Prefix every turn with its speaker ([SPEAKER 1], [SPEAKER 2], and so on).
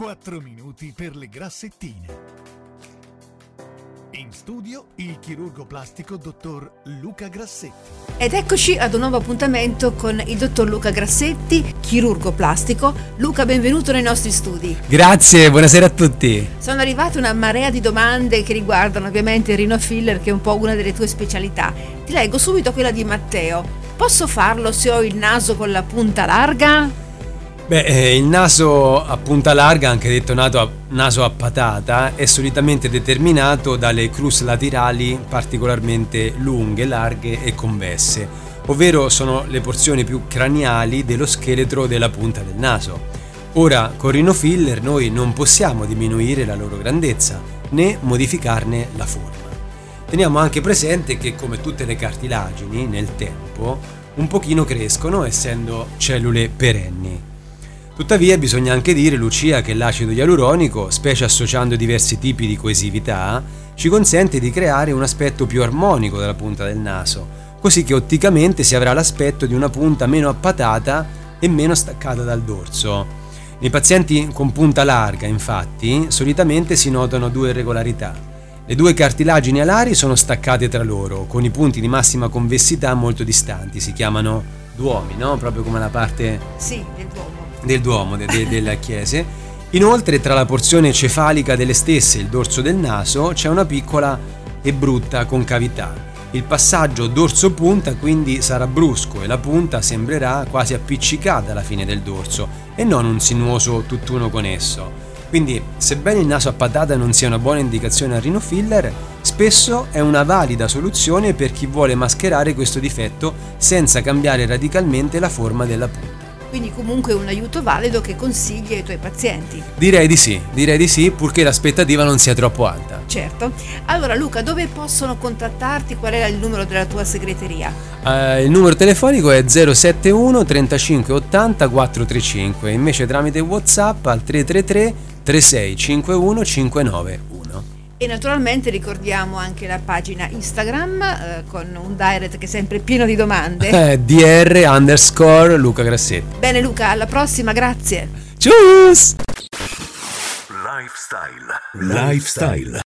[SPEAKER 1] 4 minuti per le grassettine. In studio il chirurgo plastico dottor Luca Grassetti.
[SPEAKER 2] Ed eccoci ad un nuovo appuntamento con il dottor Luca Grassetti, chirurgo plastico. Luca, benvenuto nei nostri studi.
[SPEAKER 3] Grazie, buonasera a tutti.
[SPEAKER 2] Sono arrivate una marea di domande che riguardano ovviamente il rino filler, che è un po' una delle tue specialità. Ti leggo subito quella di Matteo. Posso farlo se ho il naso con la punta larga?
[SPEAKER 3] Beh, eh, il naso a punta larga, anche detto naso a patata, è solitamente determinato dalle crus laterali particolarmente lunghe, larghe e convesse, ovvero sono le porzioni più craniali dello scheletro della punta del naso. Ora, con Rhino Filler noi non possiamo diminuire la loro grandezza né modificarne la forma. Teniamo anche presente che come tutte le cartilagini nel tempo un pochino crescono essendo cellule perenni. Tuttavia bisogna anche dire, Lucia, che l'acido ialuronico, specie associando diversi tipi di coesività, ci consente di creare un aspetto più armonico della punta del naso, così che otticamente si avrà l'aspetto di una punta meno appatata e meno staccata dal dorso. Nei pazienti con punta larga, infatti, solitamente si notano due irregolarità. Le due cartilagini alari sono staccate tra loro, con i punti di massima convessità molto distanti, si chiamano duomi, no? Proprio come la parte...
[SPEAKER 2] Sì, del duomo
[SPEAKER 3] de, de, delle chiese. Inoltre tra la porzione cefalica delle stesse e il dorso del naso c'è una piccola e brutta concavità. Il passaggio dorso-punta quindi sarà brusco e la punta sembrerà quasi appiccicata alla fine del dorso e non un sinuoso tutt'uno con esso. Quindi, sebbene il naso a patata non sia una buona indicazione al rhino filler, spesso è una valida soluzione per chi vuole mascherare questo difetto senza cambiare radicalmente la forma della punta
[SPEAKER 2] quindi comunque un aiuto valido che consigli ai tuoi pazienti.
[SPEAKER 3] Direi di sì, direi di sì, purché l'aspettativa non sia troppo alta.
[SPEAKER 2] Certo. Allora Luca, dove possono contattarti? Qual è il numero della tua segreteria?
[SPEAKER 3] Uh, il numero telefonico è 071 35 80 435, invece tramite WhatsApp al 333 3651 591.
[SPEAKER 2] E naturalmente ricordiamo anche la pagina Instagram eh, con un direct che è sempre pieno di domande.
[SPEAKER 3] Eh, DR underscore Luca Grassetti.
[SPEAKER 2] Bene Luca, alla prossima, grazie.
[SPEAKER 3] Ciao!
[SPEAKER 1] Lifestyle. Lifestyle.